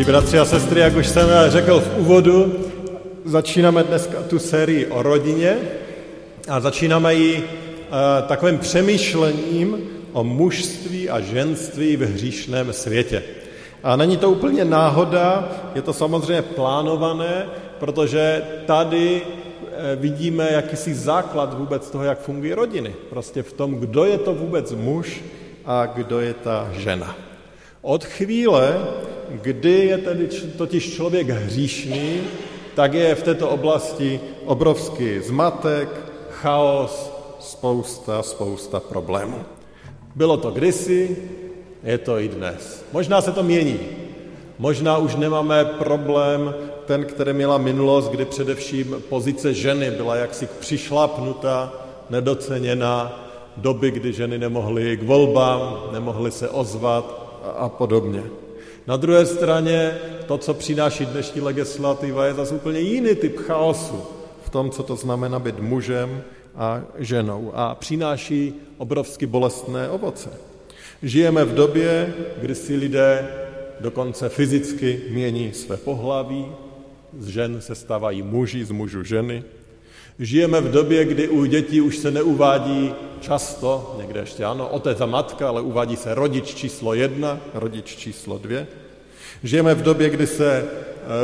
Milí bratři a sestry, jak už jsem řekl v úvodu, začínáme dneska tu sérii o rodině a začínáme ji uh, takovým přemýšlením o mužství a ženství v hříšném světě. A není to úplně náhoda, je to samozřejmě plánované, protože tady eh, vidíme jakýsi základ vůbec toho, jak fungují rodiny. Prostě v tom, kdo je to vůbec muž a kdo je ta žena. Od chvíle, kdy je tedy totiž člověk hříšný, tak je v této oblasti obrovský zmatek, chaos, spousta, spousta problémů. Bylo to kdysi, je to i dnes. Možná se to mění. Možná už nemáme problém ten, který měla minulost, kdy především pozice ženy byla jaksi přišlapnuta, nedoceněna, doby, kdy ženy nemohly k volbám, nemohly se ozvat, a podobně. Na druhé straně to, co přináší dnešní legislativa, je zase úplně jiný typ chaosu v tom, co to znamená být mužem a ženou a přináší obrovsky bolestné ovoce. Žijeme v době, kdy si lidé dokonce fyzicky mění své pohlaví, z žen se stávají muži, z mužů ženy, Žijeme v době, kdy u dětí už se neuvádí často, někde ještě ano, otec a matka, ale uvádí se rodič číslo jedna, rodič číslo dvě. Žijeme v době, kdy se e,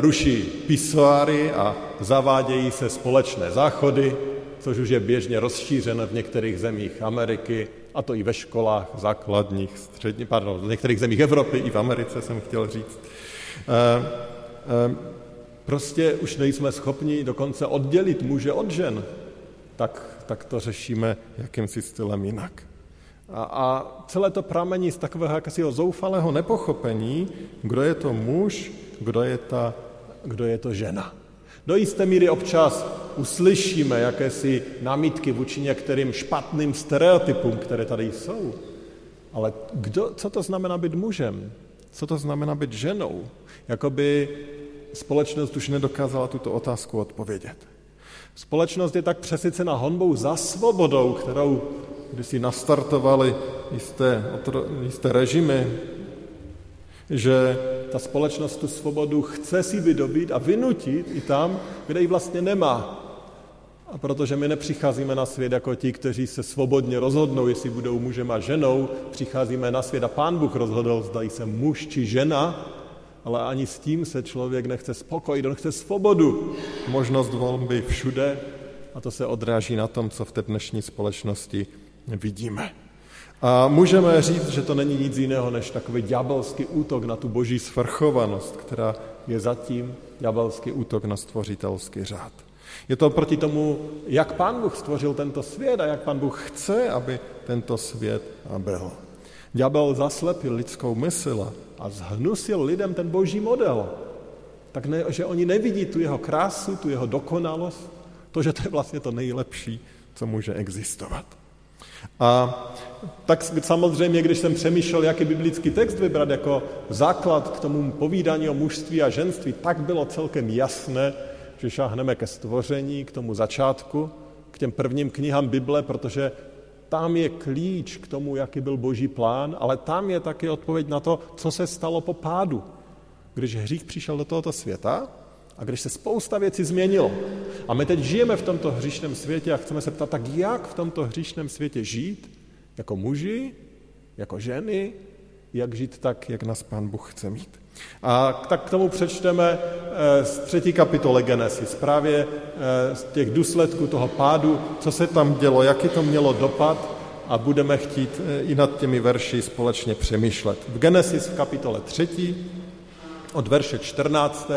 ruší pisoáry a zavádějí se společné záchody, což už je běžně rozšířeno v některých zemích Ameriky, a to i ve školách základních, střední, pardon, v některých zemích Evropy, i v Americe jsem chtěl říct. E, e, Prostě už nejsme schopni dokonce oddělit muže od žen. Tak, tak to řešíme jakýmsi stylem jinak. A, a celé to pramení z takového jakésiho zoufalého nepochopení, kdo je to muž, kdo je, ta, kdo je to žena. Do jisté míry občas uslyšíme jakési námitky vůči některým špatným stereotypům, které tady jsou. Ale kdo, co to znamená být mužem? Co to znamená být ženou? Jakoby společnost už nedokázala tuto otázku odpovědět. Společnost je tak přesycena honbou za svobodou, kterou když si nastartovali jisté, jisté režimy, že ta společnost tu svobodu chce si vydobít a vynutit i tam, kde ji vlastně nemá. A protože my nepřicházíme na svět jako ti, kteří se svobodně rozhodnou, jestli budou mužem a ženou, přicházíme na svět a pán Bůh rozhodl, zdají se muž či žena, ale ani s tím se člověk nechce spokojit, on chce svobodu, možnost volby všude a to se odráží na tom, co v té dnešní společnosti vidíme. A můžeme říct, že to není nic jiného než takový ďábelský útok na tu boží svrchovanost, která je zatím ďábelský útok na stvořitelský řád. Je to proti tomu, jak pán Bůh stvořil tento svět a jak pán Bůh chce, aby tento svět byl. Ďábel zaslepil lidskou mysl a zhnusil lidem ten boží model. Tak ne, že oni nevidí tu jeho krásu, tu jeho dokonalost, to, že to je vlastně to nejlepší, co může existovat. A tak samozřejmě, když jsem přemýšlel, jaký biblický text vybrat jako základ k tomu povídání o mužství a ženství, tak bylo celkem jasné, že šáhneme ke stvoření, k tomu začátku, k těm prvním knihám Bible, protože tam je klíč k tomu, jaký byl boží plán, ale tam je také odpověď na to, co se stalo po pádu. Když hřích přišel do tohoto světa a když se spousta věcí změnilo. A my teď žijeme v tomto hříšném světě a chceme se ptat, tak jak v tomto hříšném světě žít? Jako muži, jako ženy, jak žít tak, jak nás Pán Bůh chce mít. A tak k tomu přečteme eh, z třetí kapitole Genesis, právě eh, z těch důsledků toho pádu, co se tam dělo, jaký to mělo dopad a budeme chtít eh, i nad těmi verši společně přemýšlet. V Genesis v kapitole třetí od verše 14.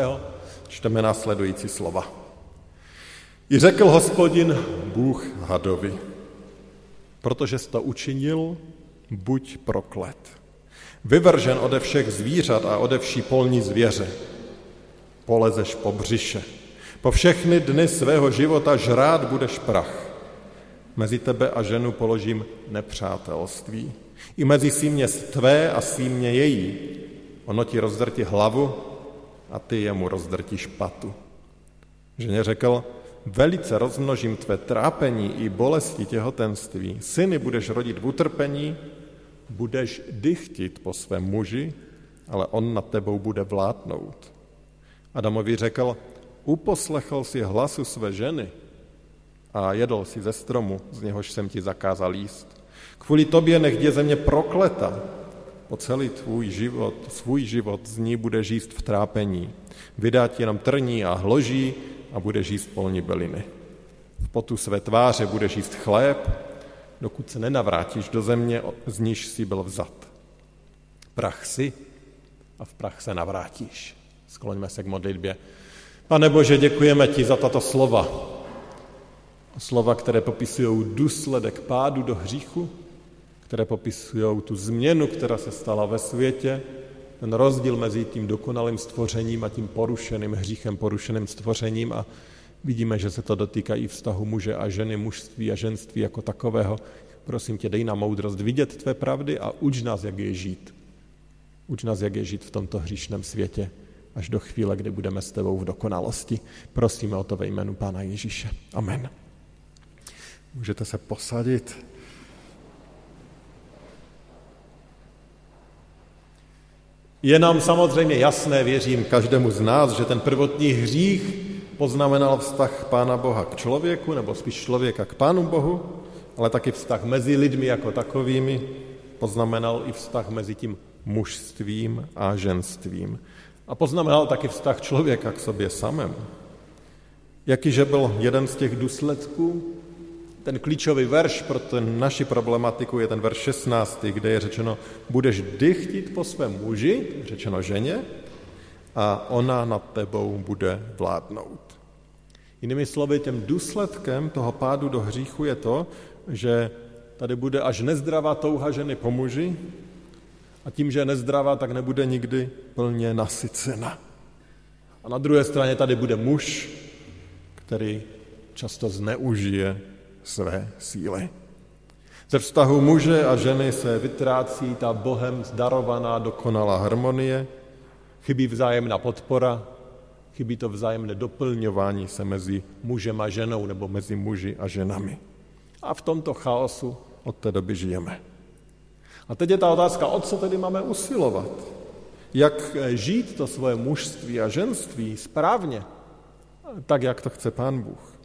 čteme následující slova. I řekl hospodin Bůh hadovi, protože jsi to učinil, buď proklet vyvržen ode všech zvířat a ode vší polní zvěře. polezeš po břiše. Po všechny dny svého života žrát budeš prach. Mezi tebe a ženu položím nepřátelství. I mezi símě tvé a símě její. Ono ti rozdrti hlavu a ty jemu rozdrtíš patu. Ženě řekl, velice rozmnožím tvé trápení i bolesti těhotenství. Syny budeš rodit v utrpení, budeš dychtit po svém muži, ale on nad tebou bude vládnout. Adamovi řekl, uposlechl si hlasu své ženy a jedl si ze stromu, z něhož jsem ti zakázal jíst. Kvůli tobě nech je země prokleta, po celý tvůj život, svůj život z ní bude jíst v trápení. Vydá ti jenom trní a hloží a bude jíst polní byliny. V potu své tváře budeš jíst chléb, dokud se nenavrátíš do země, z níž jsi byl vzat. Prach si a v prach se navrátíš. Skloňme se k modlitbě. Pane Bože, děkujeme ti za tato slova. Slova, které popisují důsledek pádu do hříchu, které popisují tu změnu, která se stala ve světě, ten rozdíl mezi tím dokonalým stvořením a tím porušeným hříchem, porušeným stvořením a vidíme, že se to dotýká i vztahu muže a ženy, mužství a ženství jako takového. Prosím tě, dej nám moudrost vidět tvé pravdy a uč nás, jak je žít. Uč nás, jak je žít v tomto hříšném světě až do chvíle, kdy budeme s tebou v dokonalosti. Prosíme o to ve jménu Pána Ježíše. Amen. Můžete se posadit. Je nám samozřejmě jasné, věřím každému z nás, že ten prvotní hřích poznamenal vztah Pána Boha k člověku, nebo spíš člověka k Pánu Bohu, ale taky vztah mezi lidmi jako takovými, poznamenal i vztah mezi tím mužstvím a ženstvím. A poznamenal taky vztah člověka k sobě samému. Jakýže byl jeden z těch důsledků? Ten klíčový verš pro ten naši problematiku je ten verš 16, kde je řečeno, budeš dychtit po svém muži, řečeno ženě, a ona nad tebou bude vládnout. Jinými slovy, těm důsledkem toho pádu do hříchu je to, že tady bude až nezdravá touha ženy po muži a tím, že je nezdravá, tak nebude nikdy plně nasycena. A na druhé straně tady bude muž, který často zneužije své síly. Ze vztahu muže a ženy se vytrácí ta Bohem zdarovaná dokonalá harmonie, chybí vzájemná podpora, chybí to vzájemné doplňování se mezi mužem a ženou nebo mezi muži a ženami. A v tomto chaosu od té doby žijeme. A teď je ta otázka, o co tedy máme usilovat? Jak žít to svoje mužství a ženství správně, tak, jak to chce Pán Bůh?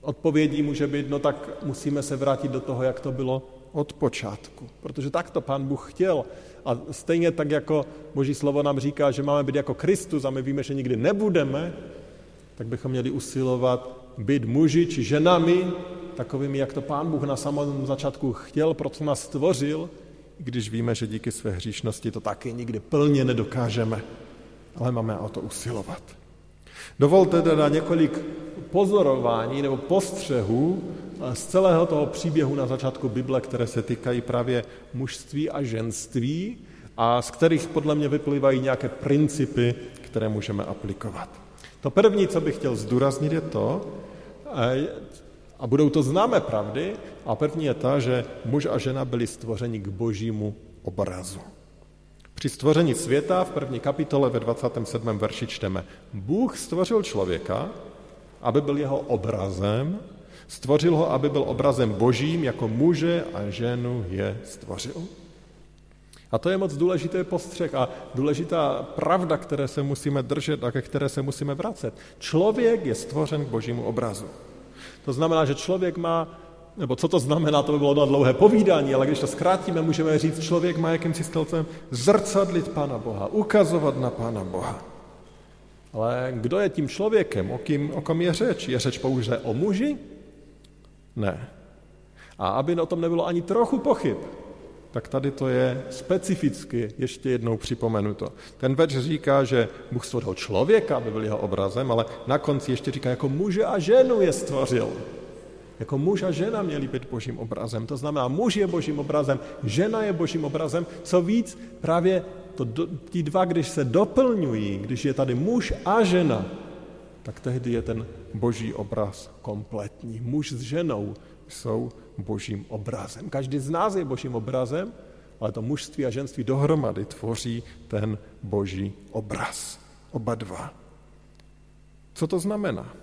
Odpovědí může být, no tak musíme se vrátit do toho, jak to bylo od počátku. Protože tak to pán Bůh chtěl. A stejně tak, jako Boží slovo nám říká, že máme být jako Kristus a my víme, že nikdy nebudeme, tak bychom měli usilovat být muži či ženami, takovými, jak to pán Bůh na samém začátku chtěl, proto nás stvořil, když víme, že díky své hříšnosti to taky nikdy plně nedokážeme. Ale máme o to usilovat. Dovolte teda několik pozorování nebo postřehů eh, z celého toho příběhu na začátku Bible, které se týkají právě mužství a ženství a z kterých podle mě vyplývají nějaké principy, které můžeme aplikovat. To první, co bych chtěl zdůraznit, je to, eh, a budou to známé pravdy, a první je ta, že muž a žena byli stvořeni k božímu obrazu. Při stvoření světa v první kapitole ve 27. verši čteme Bůh stvořil člověka, aby byl jeho obrazem, stvořil ho, aby byl obrazem božím, jako muže a ženu je stvořil. A to je moc důležitý postřeh a důležitá pravda, které se musíme držet a ke které se musíme vracet. Člověk je stvořen k božímu obrazu. To znamená, že člověk má nebo co to znamená, to by bylo na dlouhé povídání, ale když to zkrátíme, můžeme říct, člověk má jakýmsi stylcem zrcadlit Pána Boha, ukazovat na Pána Boha. Ale kdo je tím člověkem? O, kým, o kom je řeč? Je řeč pouze o muži? Ne. A aby o tom nebylo ani trochu pochyb, tak tady to je specificky ještě jednou připomenuto. Ten več říká, že Bůh stvořil člověka, aby byl jeho obrazem, ale na konci ještě říká, jako muže a ženu je stvořil. Jako muž a žena měli být božím obrazem. To znamená, muž je božím obrazem, žena je božím obrazem. Co víc, právě to, ti dva, když se doplňují, když je tady muž a žena, tak tehdy je ten boží obraz kompletní. Muž s ženou jsou božím obrazem. Každý z nás je božím obrazem, ale to mužství a ženství dohromady tvoří ten boží obraz. Oba dva. Co to znamená?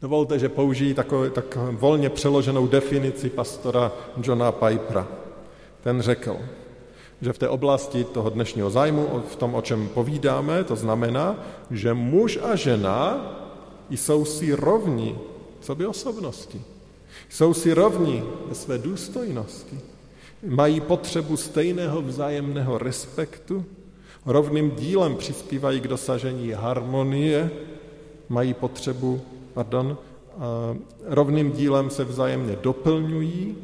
Dovolte, že použijí takovou, tak volně přeloženou definici pastora Johna Pipera. Ten řekl, že v té oblasti toho dnešního zájmu, v tom, o čem povídáme, to znamená, že muž a žena jsou si rovni, co by osobnosti. Jsou si rovni ve své důstojnosti. Mají potřebu stejného vzájemného respektu, rovným dílem přispívají k dosažení harmonie, mají potřebu, pardon, rovným dílem se vzájemně doplňují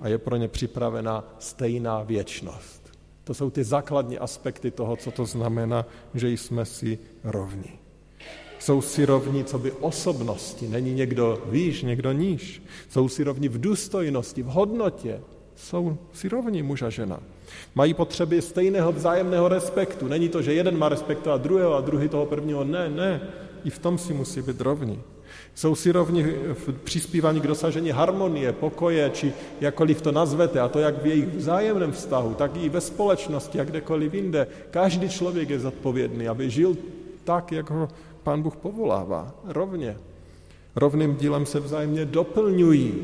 a je pro ně připravena stejná věčnost. To jsou ty základní aspekty toho, co to znamená, že jsme si rovni. Jsou si rovni co by osobnosti, není někdo výš, někdo níž. Jsou si rovni v důstojnosti, v hodnotě. Jsou si rovni muž a žena. Mají potřeby stejného vzájemného respektu. Není to, že jeden má respektovat druhého a druhý toho prvního. Ne, ne. I v tom si musí být rovni. Jsou si rovni v přispívání k dosažení harmonie, pokoje, či jakkoliv to nazvete, a to jak v jejich vzájemném vztahu, tak i ve společnosti, jak kdekoliv jinde. Každý člověk je zodpovědný, aby žil tak, jak ho Pán Bůh povolává. Rovně. Rovným dílem se vzájemně doplňují.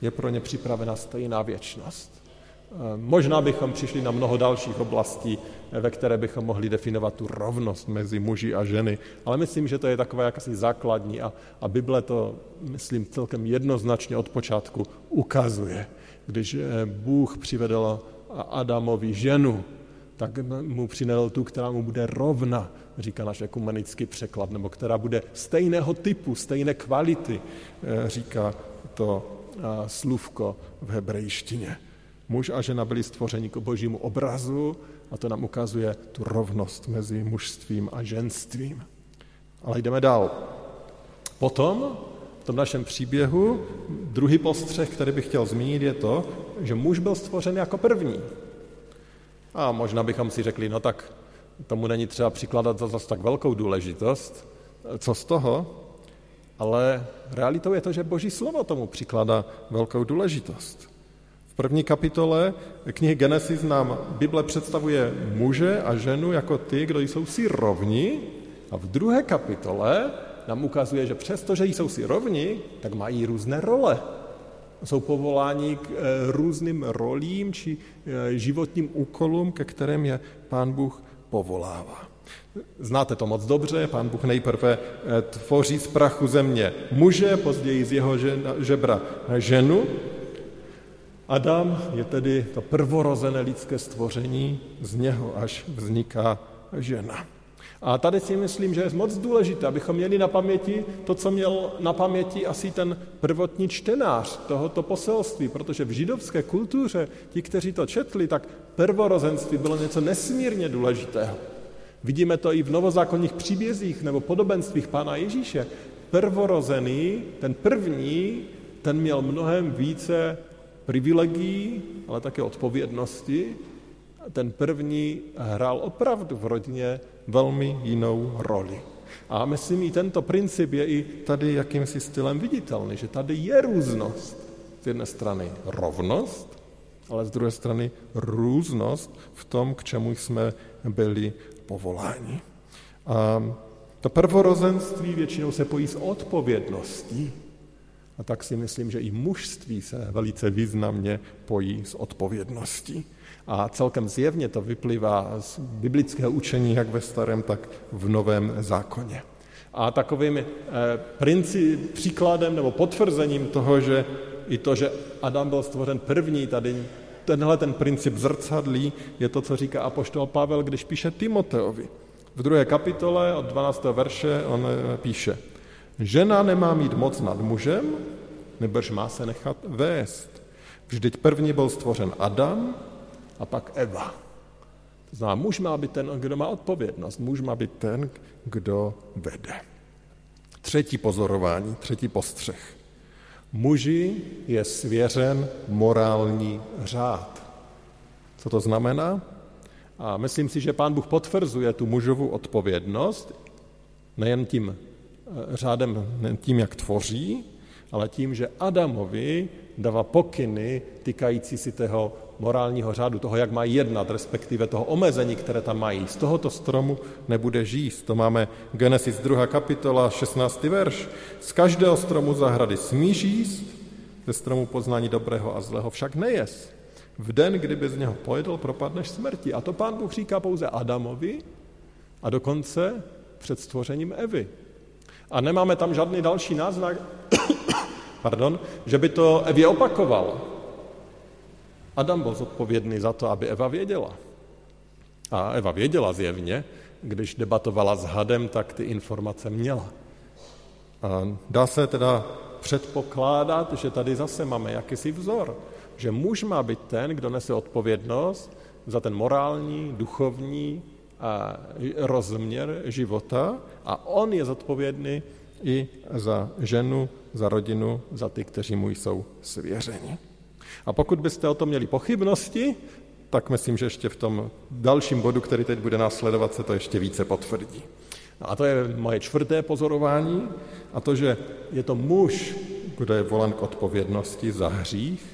Je pro ně připravena stejná věčnost. Možná bychom přišli na mnoho dalších oblastí, ve které bychom mohli definovat tu rovnost mezi muži a ženy, ale myslím, že to je takové jakási základní a, a Bible to, myslím, celkem jednoznačně od počátku ukazuje. Když eh, Bůh přivedl Adamovi ženu, tak mu přinesl tu, která mu bude rovna, říká náš ekumenický překlad, nebo která bude stejného typu, stejné kvality, eh, říká to eh, slůvko v hebrejštině. Muž a žena byli stvořeni k božímu obrazu a to nám ukazuje tu rovnost mezi mužstvím a ženstvím. Ale jdeme dál. Potom v tom našem příběhu druhý postřeh, který bych chtěl zmínit, je to, že muž byl stvořen jako první. A možná bychom si řekli, no tak tomu není třeba přikládat za zase tak velkou důležitost. Co z toho? Ale realitou je to, že Boží slovo tomu přikládá velkou důležitost první kapitole knihy Genesis nám Bible představuje muže a ženu jako ty, kdo jsou si rovni a v druhé kapitole nám ukazuje, že přesto, že jsou si rovni, tak mají různé role. Jsou povoláni k eh, různým rolím či eh, životním úkolům, ke kterým je Pán Bůh povolává. Znáte to moc dobře, pán Bůh nejprve eh, tvoří z prachu země muže, později z jeho žebra ženu Adam je tedy to prvorozené lidské stvoření, z něho až vzniká žena. A tady si myslím, že je moc důležité, abychom měli na paměti to, co měl na paměti asi ten prvotní čtenář tohoto poselství, protože v židovské kultuře, ti, kteří to četli, tak prvorozenství bylo něco nesmírně důležitého. Vidíme to i v novozákonních příbězích nebo podobenstvích Pána Ježíše. Prvorozený, ten první, ten měl mnohem více privilegií, ale také odpovědnosti. Ten první hrál opravdu v rodině velmi jinou roli. A myslím, i tento princip je i tady jakýmsi stylem viditelný, že tady je různost. Z jedné strany rovnost, ale z druhé strany různost v tom, k čemu jsme byli povoláni. A to prvorozenství většinou se pojí s odpovědností. A tak si myslím, že i mužství se velice významně pojí s odpovědností. A celkem zjevně to vyplývá z biblického učení, jak ve starém, tak v novém zákoně. A takovým eh, princip, příkladem nebo potvrzením toho, že i to, že Adam byl stvořen první, tady tenhle ten princip zrcadlí, je to, co říká apoštol Pavel, když píše Timoteovi. V druhé kapitole od 12. verše on eh, píše – Žena nemá mít moc nad mužem, nebož má se nechat vést. Vždyť první byl stvořen Adam a pak Eva. To znamená, muž má být ten, kdo má odpovědnost, muž má být ten, kdo vede. Třetí pozorování, třetí postřeh. Muži je svěřen morální řád. Co to znamená? A myslím si, že pán Bůh potvrzuje tu mužovu odpovědnost, nejen tím řádem, tím, jak tvoří, ale tím, že Adamovi dává pokyny týkající si toho morálního řádu, toho, jak mají jednat, respektive toho omezení, které tam mají. Z tohoto stromu nebude žíst. To máme Genesis 2. kapitola, 16. verš. Z každého stromu zahrady smí žíst, ze stromu poznání dobrého a zlého však nejes. V den, kdyby z něho pojedl, propadneš smrti. A to pán Bůh říká pouze Adamovi a dokonce před stvořením Evy. A nemáme tam žádný další náznak, pardon, že by to Evě opakoval. Adam byl zodpovědný za to, aby Eva věděla. A Eva věděla zjevně, když debatovala s hadem, tak ty informace měla. A dá se teda předpokládat, že tady zase máme jakýsi vzor, že muž má být ten, kdo nese odpovědnost za ten morální, duchovní rozměr života a on je zodpovědný i za ženu, za rodinu, za ty, kteří mu jsou svěřeni. A pokud byste o tom měli pochybnosti, tak myslím, že ještě v tom dalším bodu, který teď bude následovat, se to ještě více potvrdí. A to je moje čtvrté pozorování, a to, že je to muž, kdo je volen k odpovědnosti za hřích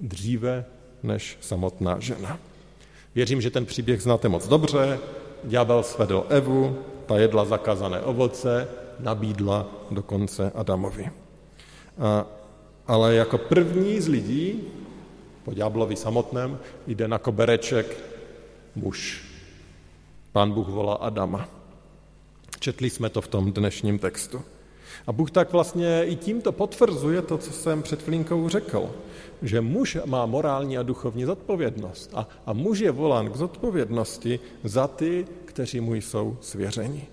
dříve než samotná žena. Věřím, že ten příběh znáte moc dobře. Ďábel svedl Evu, ta jedla zakázané ovoce, nabídla dokonce Adamovi. A, ale jako první z lidí, po ďáblovi samotném, jde na kobereček muž. Pán Bůh volá Adama. Četli jsme to v tom dnešním textu. A Bůh tak vlastně i tímto potvrzuje to, co jsem před chvilinkou řekl, že muž má morální a duchovní zodpovědnost a, a muž je volán k zodpovědnosti za ty, kteří mu jsou svěřeni.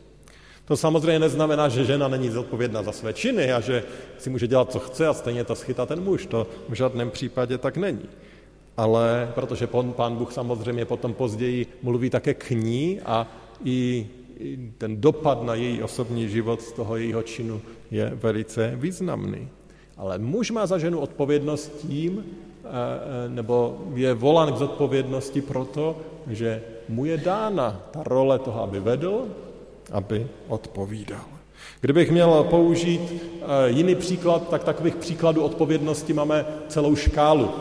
To samozřejmě neznamená, že žena není zodpovědná za své činy a že si může dělat, co chce a stejně to schytá ten muž. To v žádném případě tak není. Ale protože pán Bůh samozřejmě potom později mluví také k ní a i ten dopad na její osobní život z toho jejího činu je velice významný. Ale muž má za ženu odpovědnost tím, eh, eh, nebo je volán k zodpovědnosti proto, že mu je dána ta role toho, aby vedl, aby odpovídal. Kdybych měl použít eh, jiný příklad, tak takových příkladů odpovědnosti máme celou škálu.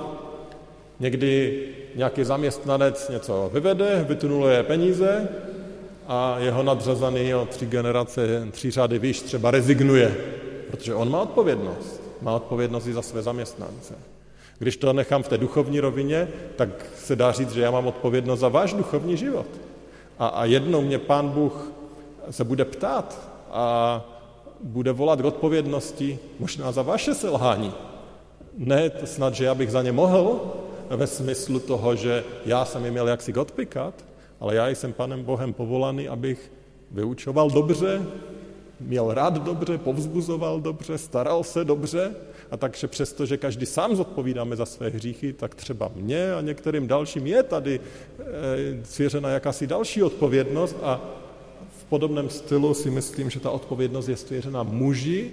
Někdy nějaký zaměstnanec něco vyvede, vytunuluje peníze a jeho nadřazaný o tři generace, tři řady výš třeba rezignuje, protože on má odpovědnost. Má odpovědnost i za své zaměstnance. Když to nechám v té duchovní rovině, tak se dá říct, že já mám odpovědnost za váš duchovní život. A, a jednou mě pán Bůh se bude ptát a bude volat k odpovědnosti možná za vaše selhání. Ne snad, že já bych za ně mohl, ve smyslu toho, že já jsem je měl jaksi odpikat, ale já jsem panem Bohem povolaný, abych vyučoval dobře, měl rád dobře, povzbuzoval dobře, staral se dobře a takže přesto, že každý sám zodpovídáme za své hříchy, tak třeba mě a některým dalším je tady e, svěřena jakási další odpovědnost a v podobném stylu si myslím, že ta odpovědnost je svěřena muži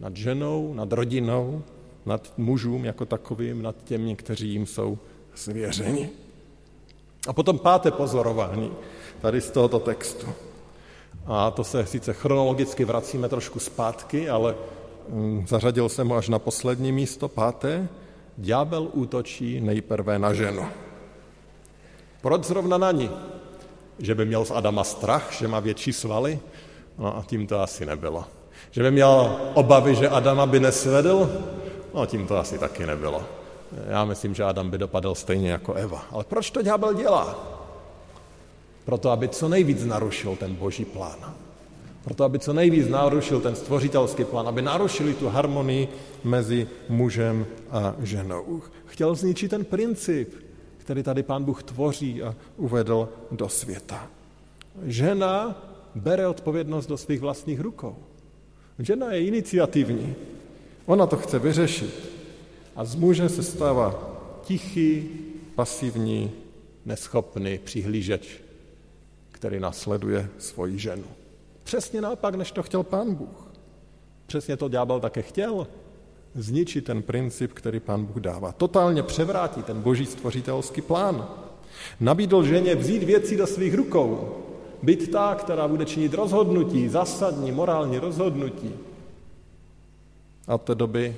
nad ženou, nad rodinou, nad mužům jako takovým, nad těmi, kteří jim jsou svěřeni. A potom páté pozorování tady z tohoto textu. A to se sice chronologicky vracíme trošku zpátky, ale mm, zařadil jsem ho až na poslední místo, páté. Ďábel útočí nejprve na ženu. Proč zrovna na ní? Že by měl z Adama strach, že má větší svaly? No a tím to asi nebylo. Že by měl obavy, že Adama by nesvedl? No tím to asi taky nebylo. Já myslím, že Adam by dopadl stejně jako Eva. Ale proč to ďábel dělá? Proto, aby co nejvíc narušil ten boží plán. Proto, aby co nejvíc narušil ten stvořitelský plán, aby narušili tu harmonii mezi mužem a ženou. Chtěl zničit ten princip, který tady pán Bůh tvoří a uvedl do světa. Žena bere odpovědnost do svých vlastních rukou. Žena je iniciativní. Ona to chce vyřešit. A z muže se stává tichý, pasivní, neschopný přihlížeč, který nasleduje svoji ženu. Přesně naopak, než to chtěl pán Bůh. Přesně to ďábel také chtěl. Zničit ten princip, který pán Bůh dává. Totálně převrátí ten boží stvořitelský plán. Nabídl ženě vzít věci do svých rukou, být ta, která bude činit rozhodnutí, zásadní morální rozhodnutí. A od té doby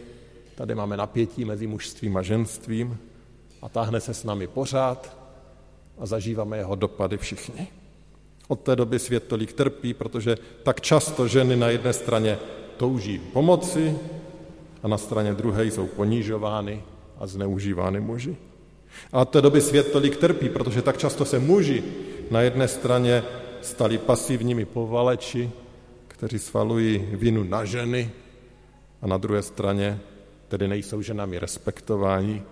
tady máme napětí mezi mužstvím a ženstvím a táhne se s námi pořád a zažíváme jeho dopady všichni. Od té doby svět tolik trpí, protože tak často ženy na jedné straně touží pomoci a na straně druhé jsou ponižovány a zneužívány muži. A od té doby svět tolik trpí, protože tak často se muži na jedné straně stali pasivními povaleči, kteří svalují vinu na ženy a na druhé straně tedy nejsou ženami respektováni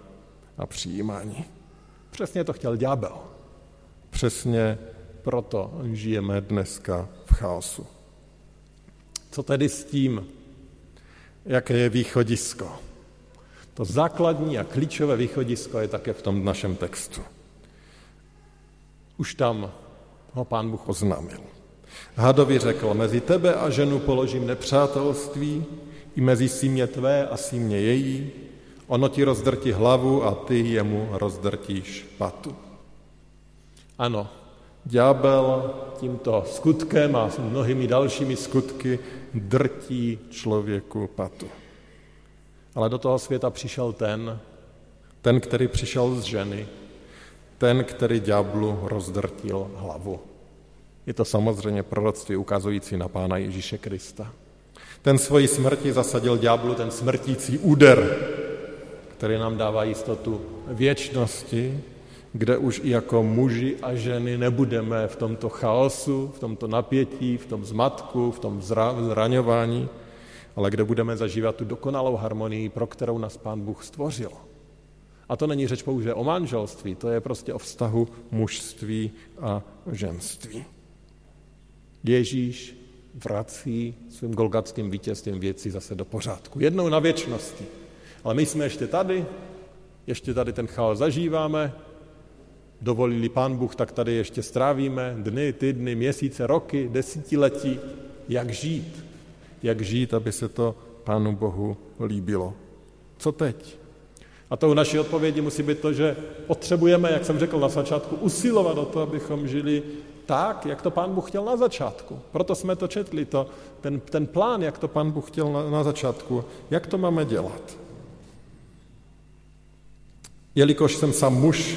a přijímáni. Přesně to chtěl ďábel. Přesně proto žijeme dneska v chaosu. Co tedy s tím? Jaké je východisko? To základní a klíčové východisko je také v tom našem textu. Už tam ho pán Bůh oznámil. Hadovi řekl, mezi tebe a ženu položím nepřátelství, i mezi símě tvé a símě její, ono ti rozdrtí hlavu a ty jemu rozdrtíš patu. Ano, ďábel tímto skutkem a mnohými dalšími skutky drtí člověku patu. Ale do toho světa přišel ten, ten, který přišel z ženy, ten, který ďáblu rozdrtil hlavu. Je to samozřejmě proroctví ukazující na Pána Ježíše Krista. Ten svoji smrti zasadil ďáblu ten smrtící úder, který nám dává jistotu věčnosti, kde už i jako muži a ženy nebudeme v tomto chaosu, v tomto napětí, v tom zmatku, v tom zraňování, ale kde budeme zažívat tu dokonalou harmonii, pro kterou nás Pán Bůh stvořil. A to není řeč pouze o manželství, to je prostě o vztahu mužství a ženství. Ježíš vrací svým golgatským vítězstvím věci zase do pořádku. Jednou na věčnosti. Ale my jsme ještě tady, ještě tady ten chaos zažíváme, dovolili pán Bůh, tak tady ještě strávíme dny, týdny, měsíce, roky, desetiletí. Jak žít? Jak žít, aby se to pánu Bohu líbilo? Co teď? A tou naší odpovědi musí být to, že potřebujeme, jak jsem řekl na začátku, usilovat o to, abychom žili tak, jak to pán Bůh chtěl na začátku. Proto jsme to četli, to, ten, ten plán, jak to pán Bůh chtěl na, na začátku. Jak to máme dělat? Jelikož jsem sám muž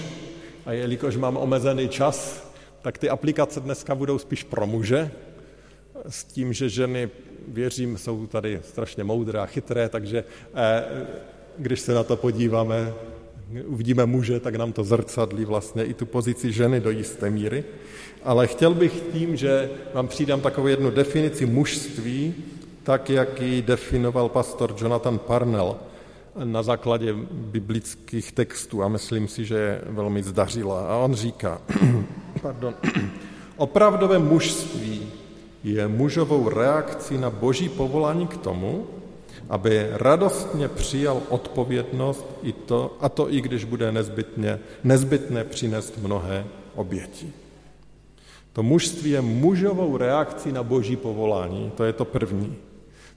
a jelikož mám omezený čas, tak ty aplikace dneska budou spíš pro muže, s tím, že ženy, věřím, jsou tady strašně moudré a chytré, takže eh, když se na to podíváme, uvidíme muže, tak nám to zrcadlí vlastně i tu pozici ženy do jisté míry. Ale chtěl bych tím, že vám přidám takovou jednu definici mužství, tak jak ji definoval pastor Jonathan Parnell na základě biblických textů a myslím si, že je velmi zdařila. A on říká, pardon, opravdové mužství je mužovou reakcí na boží povolání k tomu, aby radostně přijal odpovědnost i to, a to i když bude nezbytně, nezbytné přinést mnohé oběti. To mužství je mužovou reakcí na boží povolání, to je to první.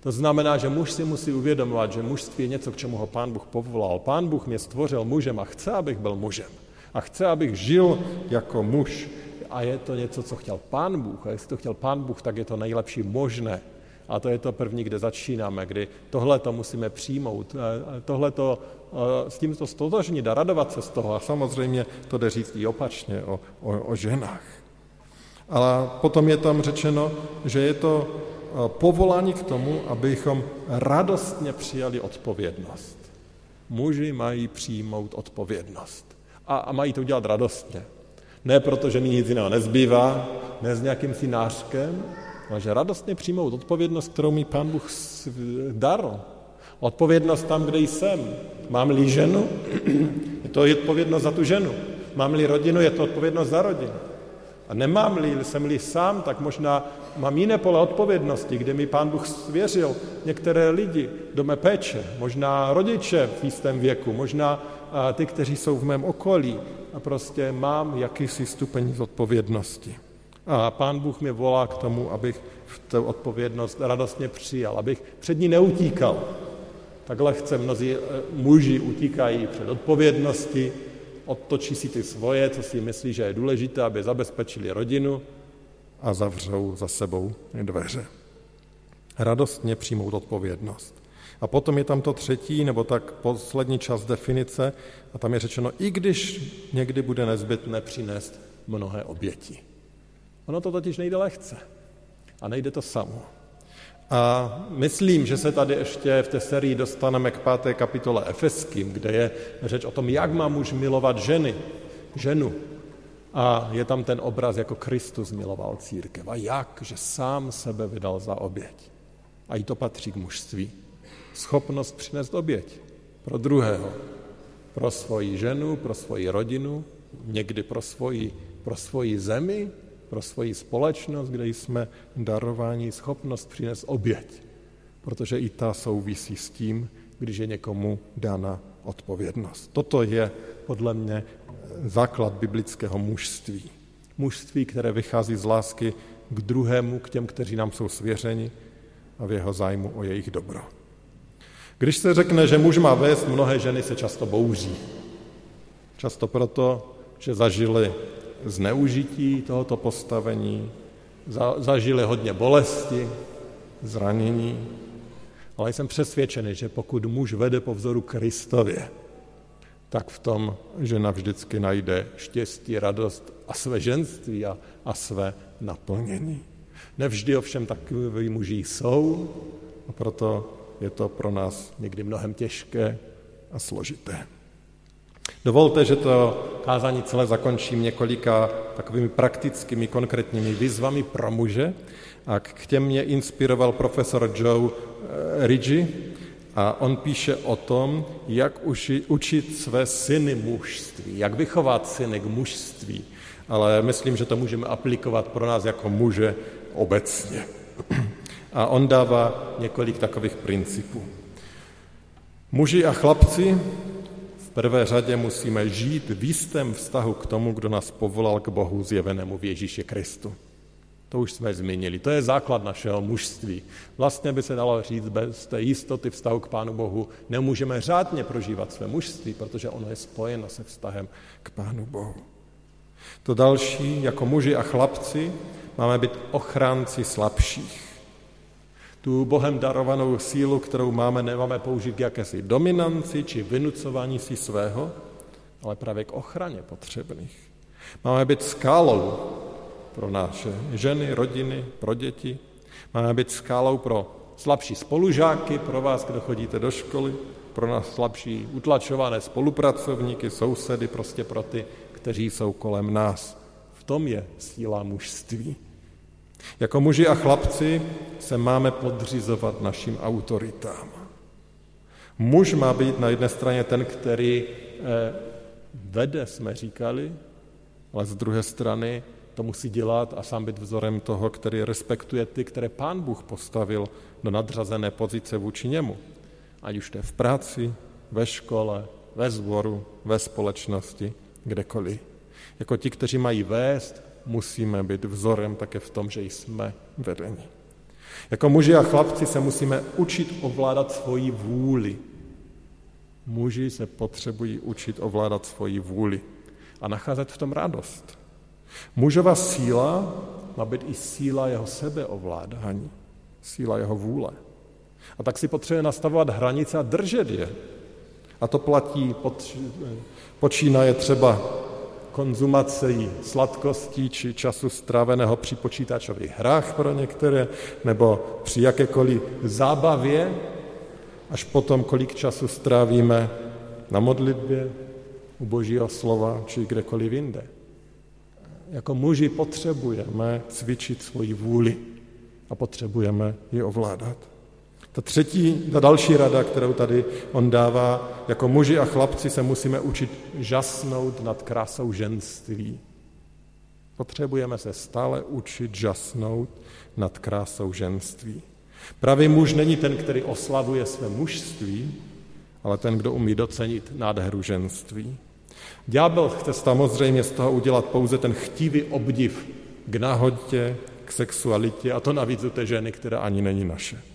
To znamená, že muž si musí uvědomovat, že mužství je něco, k čemu ho pán Bůh povolal. Pán Bůh mě stvořil mužem a chce, abych byl mužem. A chce, abych žil jako muž. A je to něco, co chtěl pán Bůh. A jestli to chtěl pán Bůh, tak je to nejlepší možné. A to je to první, kde začínáme, kdy tohle to musíme přijmout, tohle to, s tímto stotožnit a radovat se z toho. A samozřejmě to jde říct i opačně o, o, o ženách. Ale potom je tam řečeno, že je to povolání k tomu, abychom radostně přijali odpovědnost. Muži mají přijmout odpovědnost. A, a mají to dělat radostně. Ne proto, že mi nic jiného nezbývá, ne s nějakým si nářkem, ale že radostně přijmout odpovědnost, kterou mi Pán Bůh dar. Odpovědnost tam, kde jsem. Mám-li ženu, je to odpovědnost za tu ženu. Mám-li rodinu, je to odpovědnost za rodinu. A nemám-li, jsem-li sám, tak možná mám jiné pole odpovědnosti, kde mi pán Bůh svěřil některé lidi do mé péče, možná rodiče v jistém věku, možná ty, kteří jsou v mém okolí. A prostě mám jakýsi stupeň zodpovědnosti. A pán Bůh mě volá k tomu, abych v tu odpovědnost radostně přijal, abych před ní neutíkal. Tak lehce mnozí e, muži utíkají před odpovědnosti, odtočí si ty svoje, co si myslí, že je důležité, aby zabezpečili rodinu a zavřou za sebou dveře. Radostně přijmout odpovědnost. A potom je tam to třetí, nebo tak poslední část definice, a tam je řečeno, i když někdy bude nezbytné přinést mnohé oběti. Ono to totiž nejde lehce. A nejde to samo. A myslím, že se tady ještě v té sérii dostaneme k páté kapitole Efeským, kde je řeč o tom, jak má muž milovat ženy, ženu. A je tam ten obraz, jako Kristus miloval církev. A jak, že sám sebe vydal za oběť. A i to patří k mužství. Schopnost přinést oběť pro druhého. Pro svoji ženu, pro svoji rodinu, někdy pro svoji, pro svoji zemi, pro svoji společnost, kde jsme darováni schopnost přinést oběť, protože i ta souvisí s tím, když je někomu dána odpovědnost. Toto je podle mě základ biblického mužství. Mužství, které vychází z lásky k druhému, k těm, kteří nám jsou svěřeni a v jeho zájmu o jejich dobro. Když se řekne, že muž má vést, mnohé ženy se často bouří. Často proto, že zažili zneužití tohoto postavení, zažili hodně bolesti, zranění, ale jsem přesvědčený, že pokud muž vede po vzoru Kristově, tak v tom žena vždycky najde štěstí, radost a své ženství a, a své naplnění. Nevždy ovšem takový muži jsou a proto je to pro nás někdy mnohem těžké a složité. Dovolte, že to kázání celé zakončím několika takovými praktickými, konkrétními výzvami pro muže. A k těm mě inspiroval profesor Joe eh, Ridgi a on píše o tom, jak učit své syny mužství, jak vychovat syny k mužství. Ale myslím, že to můžeme aplikovat pro nás jako muže obecně. A on dává několik takových principů. Muži a chlapci prvé řadě musíme žít v jistém vztahu k tomu, kdo nás povolal k Bohu zjevenému v Ježíši Kristu. To už jsme zmínili. To je základ našeho mužství. Vlastně by se dalo říct, bez té jistoty vztahu k Pánu Bohu nemůžeme řádně prožívat své mužství, protože ono je spojeno se vztahem k Pánu Bohu. To další, jako muži a chlapci, máme být ochránci slabších tu Bohem darovanou sílu, kterou máme, nemáme použít k jakési dominanci či vynucování si svého, ale právě k ochraně potřebných. Máme být skálou pro naše ženy, rodiny, pro děti. Máme být skálou pro slabší spolužáky, pro vás, kdo chodíte do školy, pro nás slabší utlačované spolupracovníky, sousedy, prostě pro ty, kteří jsou kolem nás. V tom je síla mužství. Jako muži a chlapci se máme podřizovat našim autoritám. Muž má být na jedné straně ten, který eh, vede, jsme říkali, ale z druhé strany to musí dělat a sám být vzorem toho, který respektuje ty, které pán Bůh postavil do nadřazené pozice vůči němu. Ať už to je v práci, ve škole, ve sboru, ve společnosti, kdekoliv. Jako ti, kteří mají vést, musíme být vzorem také v tom, že jsme vedeni. Jako muži a chlapci se musíme učit ovládat svoji vůli. Muži se potřebují učit ovládat svoji vůli a nacházet v tom radost. Mužova síla má být i síla jeho sebeovládání, síla jeho vůle. A tak si potřebuje nastavovat hranice a držet je. A to platí, počínaje třeba konzumací sladkostí či času stráveného při počítačových hrách pro některé, nebo při jakékoliv zábavě, až potom, kolik času strávíme na modlitbě, u božího slova, či kdekoliv jinde. Jako muži potřebujeme cvičit svoji vůli a potřebujeme ji ovládat. Ta třetí, ta další rada, kterou tady on dává, jako muži a chlapci se musíme učit žasnout nad krásou ženství. Potřebujeme se stále učit žasnout nad krásou ženství. Pravý muž není ten, který oslavuje své mužství, ale ten, kdo umí docenit nádheru ženství. Ďábel chce samozřejmě z toho udělat pouze ten chtivý obdiv k nahodě, k sexualitě a to navíc u té ženy, která ani není naše.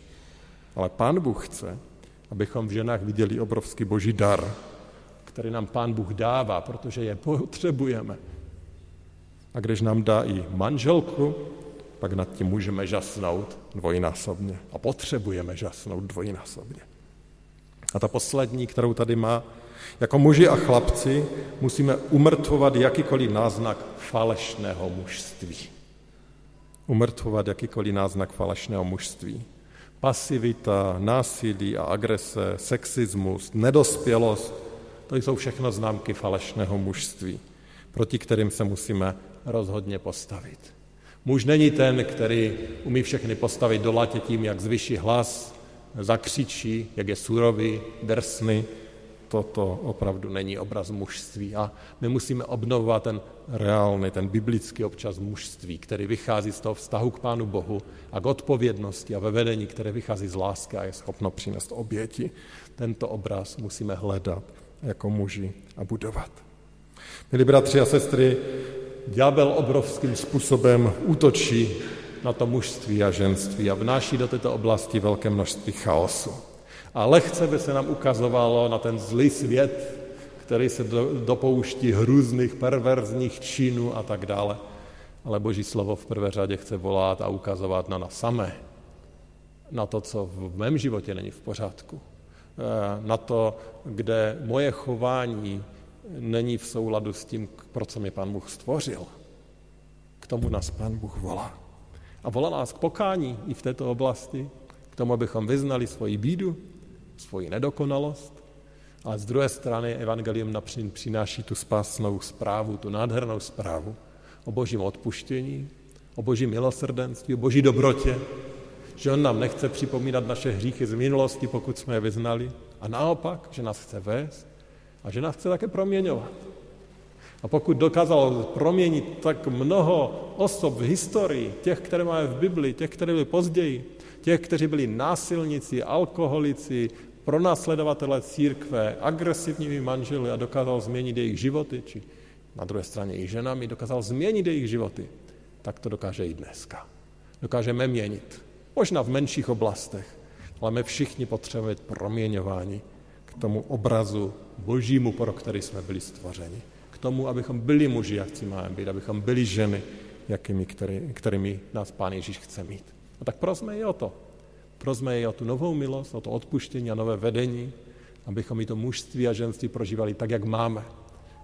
Ale Pán Bůh chce, abychom v ženách viděli obrovský boží dar, které nám Pán Bůh dává, protože je potřebujeme. A když nám dá i manželku, pak nad tím můžeme žasnout dvojnásobně. A potřebujeme žasnout dvojnásobně. A ta poslední, kterou tady má, jako muži a chlapci musíme umrtvovat jakýkoliv náznak falešného mužství. Umrtvovat jakýkoliv náznak falešného mužství. Pasivita, násilí a agrese, sexismus, nedospělost, to jsou všechno známky falešného mužství, proti kterým se musíme rozhodně postavit. Muž není ten, který umí všechny postavit do latě tím, jak zvyší hlas, zakřičí, jak je surový, drsný. Toto opravdu není obraz mužství. A my musíme obnovovat ten reálný, ten biblický občas mužství, který vychází z toho vztahu k Pánu Bohu a k odpovědnosti a ve vedení, které vychází z lásky a je schopno přinést oběti. Tento obraz musíme hledat jako muži a budovat. Milí bratři a sestry, ďábel obrovským způsobem útočí na to mužství a ženství a vnáší do této oblasti velké množství chaosu. A lehce by se nám ukazovalo na ten zlý svět, který se dopouští hrůzných, perverzních činů a tak dále. Ale Boží slovo v prvé řadě chce volat a ukazovat na nás samé. Na to, co v mém životě není v pořádku. Eh, na to, kde moje chování není v souladu s tím, pro co mě Pán Bůh stvořil. K tomu nás Pán Bůh volá. A volá nás k pokání i v této oblasti, k tomu, abychom vyznali svoji bídu, svoji nedokonalost, ale z druhé strany Evangelium přináší tu spásnou zprávu, tu nádhernou zprávu o božím odpuštění, o boží milosrdenství, o boží dobrotě, že on nám nechce připomínat naše hříchy z minulosti, pokud jsme je vyznali, a naopak, že nás chce vést a že nás chce také proměňovat. A pokud dokázal proměnit tak mnoho osob v historii, těch, které máme v Biblii, těch, které byly později, těch, kteří byli násilníci, alkoholici, pronásledovatelé církve, agresivními manželi a dokázal změnit jejich životy, či na druhé straně i ženami, dokázal změnit jejich životy, tak to dokáže i dneska. Dokážeme měnit. Možná v menších oblastech, ale my všichni potřebujeme proměňování k tomu obrazu božímu, pro který jsme byli stvořeni tomu, abychom byli muži, jak si máme být, abychom byli ženy, jakými, který, kterými nás Pán Ježíš chce mít. A tak prosme i o to. Prosme i o tu novou milost, o to odpuštění a nové vedení, abychom i to mužství a ženství prožívali tak, jak máme.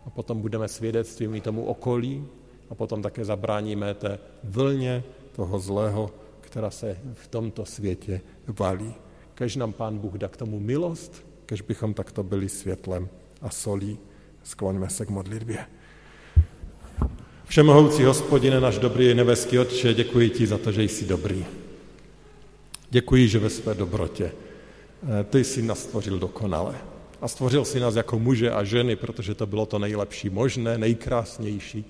A potom budeme svědectvím i tomu okolí a potom také zabráníme té vlně toho zlého, která se v tomto světě valí. Kež nám Pán Bůh dá k tomu milost, kež bychom takto byli světlem a solí Skloňme se k modlitbě. Všemohoucí hospodine, náš dobrý nebeský Otče, děkuji ti za to, že jsi dobrý. Děkuji, že ve své dobrotě eh, ty jsi nás stvořil dokonale. A stvořil si nás jako muže a ženy, protože to bylo to nejlepší možné, nejkrásnější,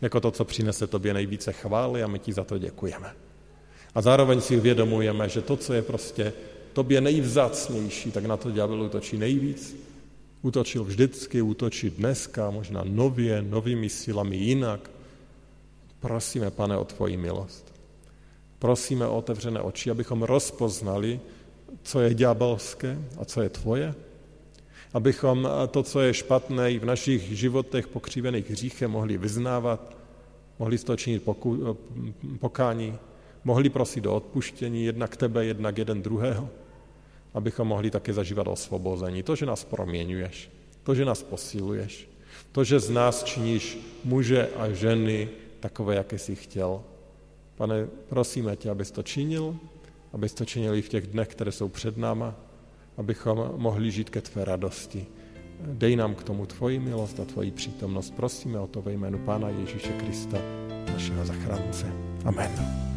jako to, co přinese tobě nejvíce chvály a my ti za to děkujeme. A zároveň si uvědomujeme, že to, co je prostě tobě nejvzácnější, tak na to ďábel útočí nejvíc Útočil vždycky, útočí dneska, možná nově, novými silami jinak. Prosíme, pane, o tvoji milost. Prosíme o otevřené oči, abychom rozpoznali, co je ďábelské a co je tvoje. Abychom to, co je špatné i v našich životech pokřívených hříchem, mohli vyznávat, mohli z toho činit poku, pokání, mohli prosit o odpuštění jednak tebe, jednak jeden druhého abychom mohli také zažívat osvobození. To, že nás proměňuješ, to, že nás posiluješ, to, že z nás činíš muže a ženy takové, jaké jsi chtěl. Pane, prosíme tě, abys to činil, abys to činil i v těch dnech, které jsou před náma, abychom mohli žít ke tvé radosti. Dej nám k tomu tvoji milost a tvoji přítomnost. Prosíme o to ve jménu Pána Ježíše Krista, našeho zachránce. Amen.